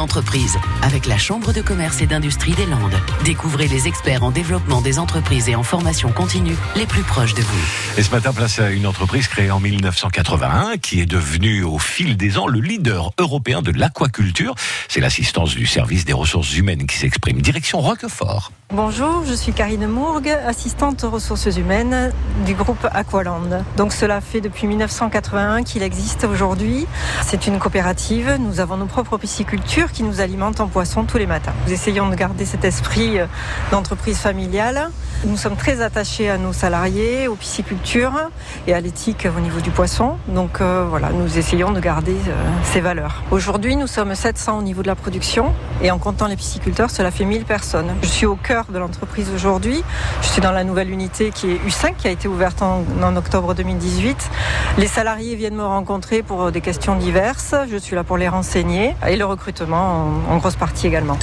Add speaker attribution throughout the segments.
Speaker 1: entreprise avec la Chambre de commerce et d'industrie des Landes. Découvrez les experts en développement des entreprises et en formation continue les plus proches de vous.
Speaker 2: Et ce matin, place à une entreprise créée en 1981 qui est devenue au fil des ans le leader européen de l'aquaculture. C'est l'assistance du service des ressources humaines qui s'exprime. Direction Roquefort.
Speaker 3: Bonjour, je suis Karine Mourgue, assistante aux ressources humaines du groupe Aqualand. Donc cela fait depuis 1981 qu'il existe aujourd'hui. C'est une coopérative. Nous avons nos propres piscicultures qui nous alimentent en poisson tous les matins. Nous essayons de garder cet esprit euh, d'entreprise familiale. Nous sommes très attachés à nos salariés, aux piscicultures et à l'éthique au niveau du poisson. Donc euh, voilà, nous essayons de garder euh, ces valeurs. Aujourd'hui, nous sommes 700 au niveau de la production et en comptant les pisciculteurs, cela fait 1000 personnes. Je suis au cœur de l'entreprise aujourd'hui. Je suis dans la nouvelle unité qui est U5 qui a été ouverte en, en octobre 2018. Les salariés viennent me rencontrer pour des questions diverses. Je suis là pour les renseigner et le recrutement en, grosse partie également.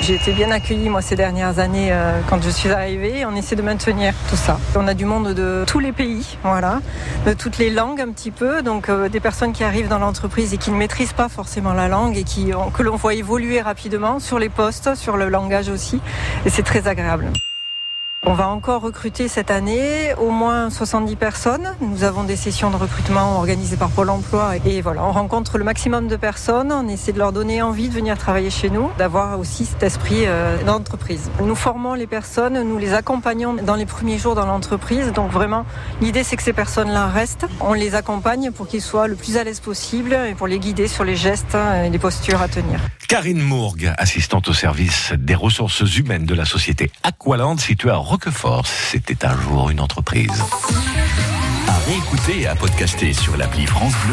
Speaker 3: J'ai été bien accueillie moi ces dernières années euh, quand je suis arrivée. On essaie de maintenir tout ça. On a du monde de tous les pays, voilà, de toutes les langues un petit peu. Donc euh, des personnes qui arrivent dans l'entreprise et qui ne maîtrisent pas forcément la langue et qui que l'on voit évoluer rapidement sur les postes, sur le langage aussi. Et c'est très agréable. On va encore recruter cette année au moins 70 personnes. Nous avons des sessions de recrutement organisées par Pôle emploi et voilà, on rencontre le maximum de personnes. On essaie de leur donner envie de venir travailler chez nous, d'avoir aussi cet esprit euh, d'entreprise. Nous formons les personnes, nous les accompagnons dans les premiers jours dans l'entreprise. Donc vraiment, l'idée c'est que ces personnes-là restent. On les accompagne pour qu'ils soient le plus à l'aise possible et pour les guider sur les gestes et les postures à tenir.
Speaker 2: Karine Mourgue, assistante au service des ressources humaines de la société Aqualand située à Roquefort. C'était un jour une entreprise.
Speaker 4: À réécouter et à podcaster sur l'appli France Bleu.